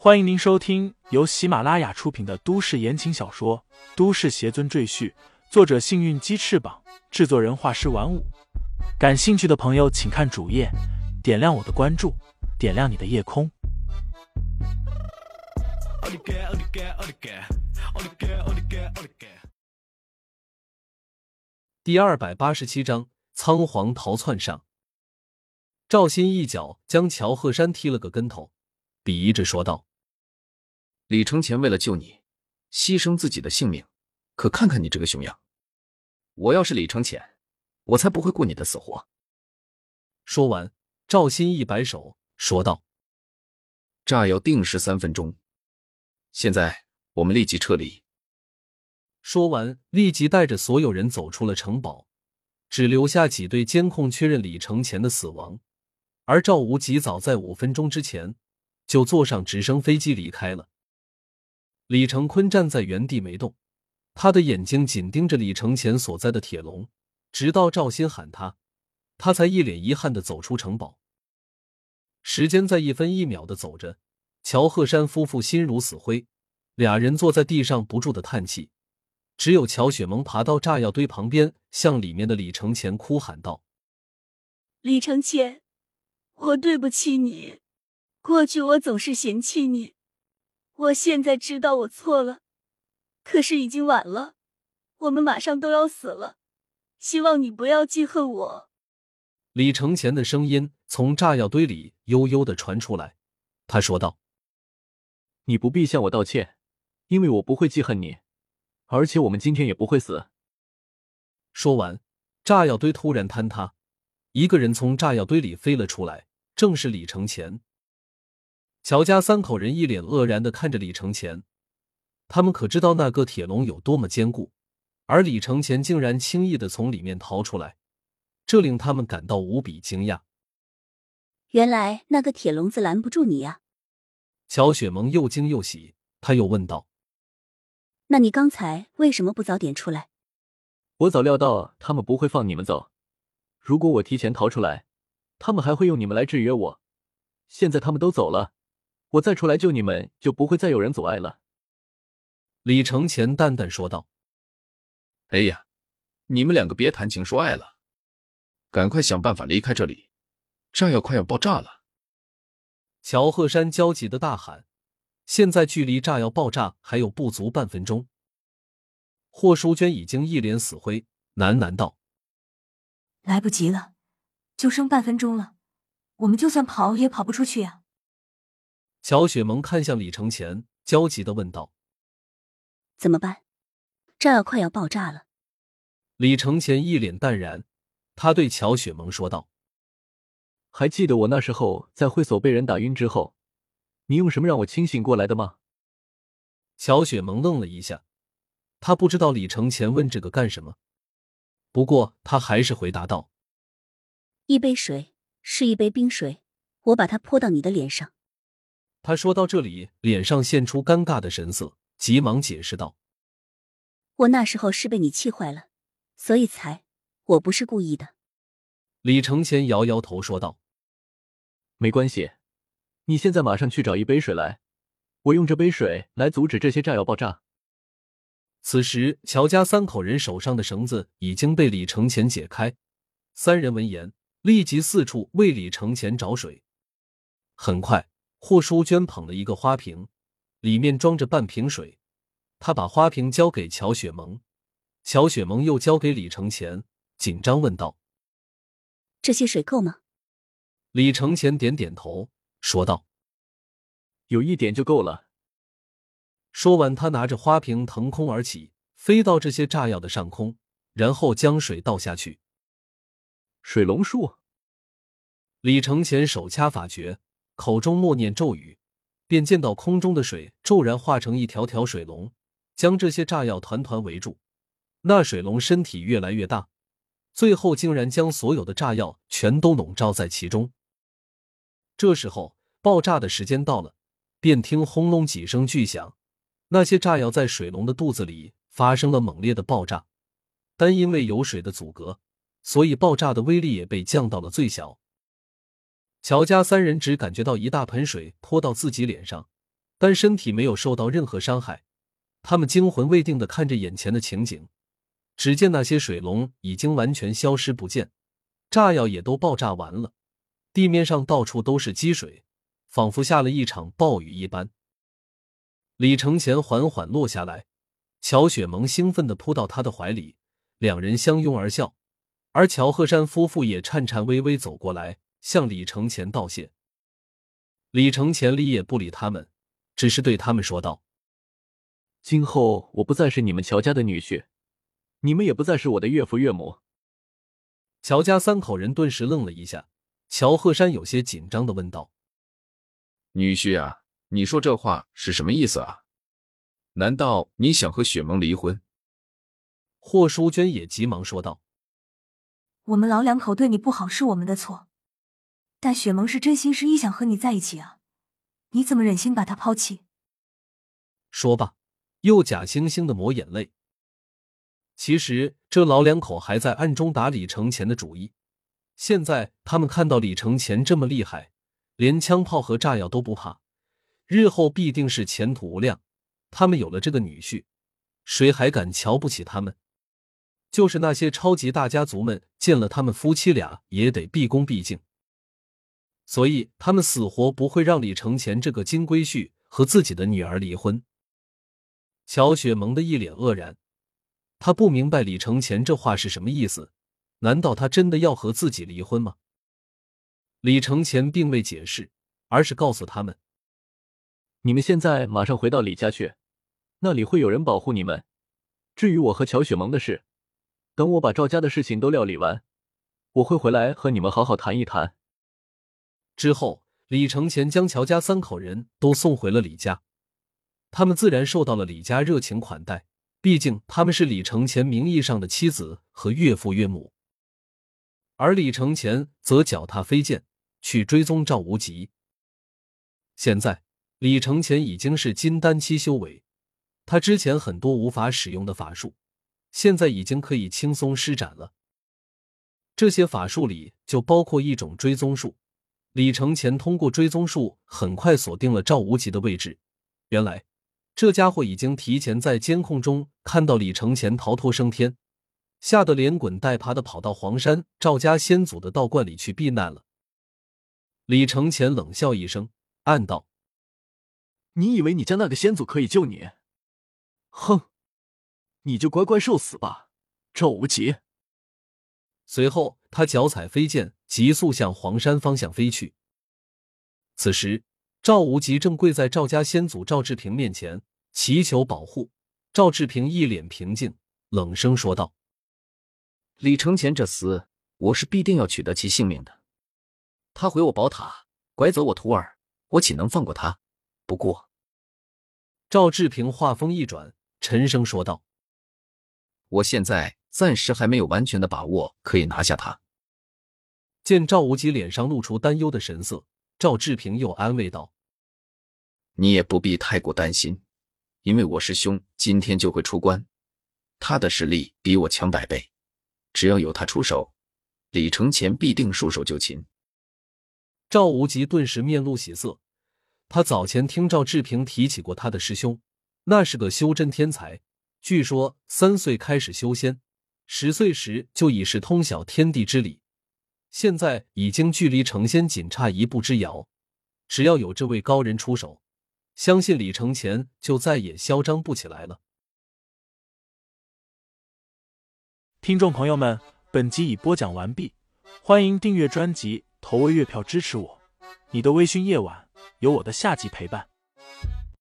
欢迎您收听由喜马拉雅出品的都市言情小说《都市邪尊赘婿》，作者：幸运鸡翅膀，制作人：画师玩五。感兴趣的朋友，请看主页，点亮我的关注，点亮你的夜空。第二百八十七章仓皇逃窜上。赵鑫一脚将乔鹤山踢了个跟头，鄙夷着说道：“李承前为了救你，牺牲自己的性命，可看看你这个熊样！我要是李承前，我才不会顾你的死活。”说完，赵鑫一摆手说道：“炸药定时三分钟，现在我们立即撤离。”说完，立即带着所有人走出了城堡，只留下几队监控确认李承前的死亡。而赵武吉早在五分钟之前就坐上直升飞机离开了。李成坤站在原地没动，他的眼睛紧盯着李承前所在的铁笼，直到赵鑫喊他，他才一脸遗憾的走出城堡。时间在一分一秒的走着，乔鹤山夫妇心如死灰，俩人坐在地上不住的叹气。只有乔雪萌爬到炸药堆旁边，向里面的李承前哭喊道：“李承前。”我对不起你，过去我总是嫌弃你，我现在知道我错了，可是已经晚了，我们马上都要死了，希望你不要记恨我。李承前的声音从炸药堆里悠悠的传出来，他说道：“你不必向我道歉，因为我不会记恨你，而且我们今天也不会死。”说完，炸药堆突然坍塌，一个人从炸药堆里飞了出来。正是李承前，乔家三口人一脸愕然的看着李承前，他们可知道那个铁笼有多么坚固，而李承前竟然轻易的从里面逃出来，这令他们感到无比惊讶。原来那个铁笼子拦不住你呀！乔雪萌又惊又喜，他又问道：“那你刚才为什么不早点出来？”我早料到他们不会放你们走，如果我提前逃出来。他们还会用你们来制约我，现在他们都走了，我再出来救你们，就不会再有人阻碍了。”李承前淡淡说道。“哎呀，你们两个别谈情说爱了，赶快想办法离开这里，炸药快要爆炸了！”乔鹤山焦急的大喊。现在距离炸药爆炸还有不足半分钟。霍淑娟已经一脸死灰，喃喃道：“来不及了。”就剩半分钟了，我们就算跑也跑不出去呀！乔雪萌看向李承前，焦急的问道：“怎么办？炸药快要爆炸了。”李承前一脸淡然，他对乔雪萌说道：“还记得我那时候在会所被人打晕之后，你用什么让我清醒过来的吗？”乔雪萌愣了一下，他不知道李承前问这个干什么，不过他还是回答道。一杯水是一杯冰水，我把它泼到你的脸上。他说到这里，脸上现出尴尬的神色，急忙解释道：“我那时候是被你气坏了，所以才……我不是故意的。”李承前摇摇头说道：“没关系，你现在马上去找一杯水来，我用这杯水来阻止这些炸药爆炸。”此时，乔家三口人手上的绳子已经被李承前解开，三人闻言。立即四处为李承前找水。很快，霍淑娟捧了一个花瓶，里面装着半瓶水。她把花瓶交给乔雪萌，乔雪萌又交给李承前，紧张问道：“这些水够吗？”李承前点点头，说道：“有一点就够了。”说完，他拿着花瓶腾空而起，飞到这些炸药的上空，然后将水倒下去。水龙术。李承前手掐法诀，口中默念咒语，便见到空中的水骤然化成一条条水龙，将这些炸药团团围住。那水龙身体越来越大，最后竟然将所有的炸药全都笼罩在其中。这时候，爆炸的时间到了，便听轰隆几声巨响，那些炸药在水龙的肚子里发生了猛烈的爆炸，但因为有水的阻隔。所以爆炸的威力也被降到了最小。乔家三人只感觉到一大盆水泼到自己脸上，但身体没有受到任何伤害。他们惊魂未定的看着眼前的情景，只见那些水龙已经完全消失不见，炸药也都爆炸完了，地面上到处都是积水，仿佛下了一场暴雨一般。李承前缓缓落下来，乔雪萌兴奋的扑到他的怀里，两人相拥而笑，而乔鹤山夫妇也颤颤巍巍走过来向李承前道谢。李承前理也不理他们，只是对他们说道：“今后我不再是你们乔家的女婿，你们也不再是我的岳父岳母。”乔家三口人顿时愣了一下，乔鹤山有些紧张的问道：“女婿啊？”你说这话是什么意思啊？难道你想和雪萌离婚？霍淑娟也急忙说道：“我们老两口对你不好是我们的错，但雪萌是真心实意想和你在一起啊，你怎么忍心把她抛弃？”说罢，又假惺惺的抹眼泪。其实这老两口还在暗中打李承前的主意。现在他们看到李承前这么厉害，连枪炮和炸药都不怕。日后必定是前途无量。他们有了这个女婿，谁还敢瞧不起他们？就是那些超级大家族们，见了他们夫妻俩也得毕恭毕敬。所以他们死活不会让李承前这个金龟婿和自己的女儿离婚。乔雪萌的一脸愕然，他不明白李承前这话是什么意思？难道他真的要和自己离婚吗？李承前并未解释，而是告诉他们。你们现在马上回到李家去，那里会有人保护你们。至于我和乔雪萌的事，等我把赵家的事情都料理完，我会回来和你们好好谈一谈。之后，李承前将乔家三口人都送回了李家，他们自然受到了李家热情款待，毕竟他们是李承前名义上的妻子和岳父岳母。而李承前则脚踏飞剑去追踪赵无极。现在。李承前已经是金丹期修为，他之前很多无法使用的法术，现在已经可以轻松施展了。这些法术里就包括一种追踪术。李承前通过追踪术很快锁定了赵无极的位置。原来这家伙已经提前在监控中看到李承前逃脱升天，吓得连滚带爬的跑到黄山赵家先祖的道观里去避难了。李承前冷笑一声，暗道。你以为你家那个先祖可以救你？哼，你就乖乖受死吧，赵无极！随后，他脚踩飞剑，急速向黄山方向飞去。此时，赵无极正跪在赵家先祖赵志平面前，祈求保护。赵志平一脸平静，冷声说道：“李承前这厮，我是必定要取得其性命的。他毁我宝塔，拐走我徒儿，我岂能放过他？不过……”赵志平话锋一转，沉声说道：“我现在暂时还没有完全的把握可以拿下他。”见赵无极脸上露出担忧的神色，赵志平又安慰道：“你也不必太过担心，因为我师兄今天就会出关，他的实力比我强百倍，只要有他出手，李承前必定束手就擒。”赵无极顿时面露喜色。他早前听赵志平提起过他的师兄，那是个修真天才，据说三岁开始修仙，十岁时就已是通晓天地之理，现在已经距离成仙仅差一步之遥。只要有这位高人出手，相信李承前就再也嚣张不起来了。听众朋友们，本集已播讲完毕，欢迎订阅专辑，投喂月票支持我。你的微醺夜晚。有我的下集陪伴。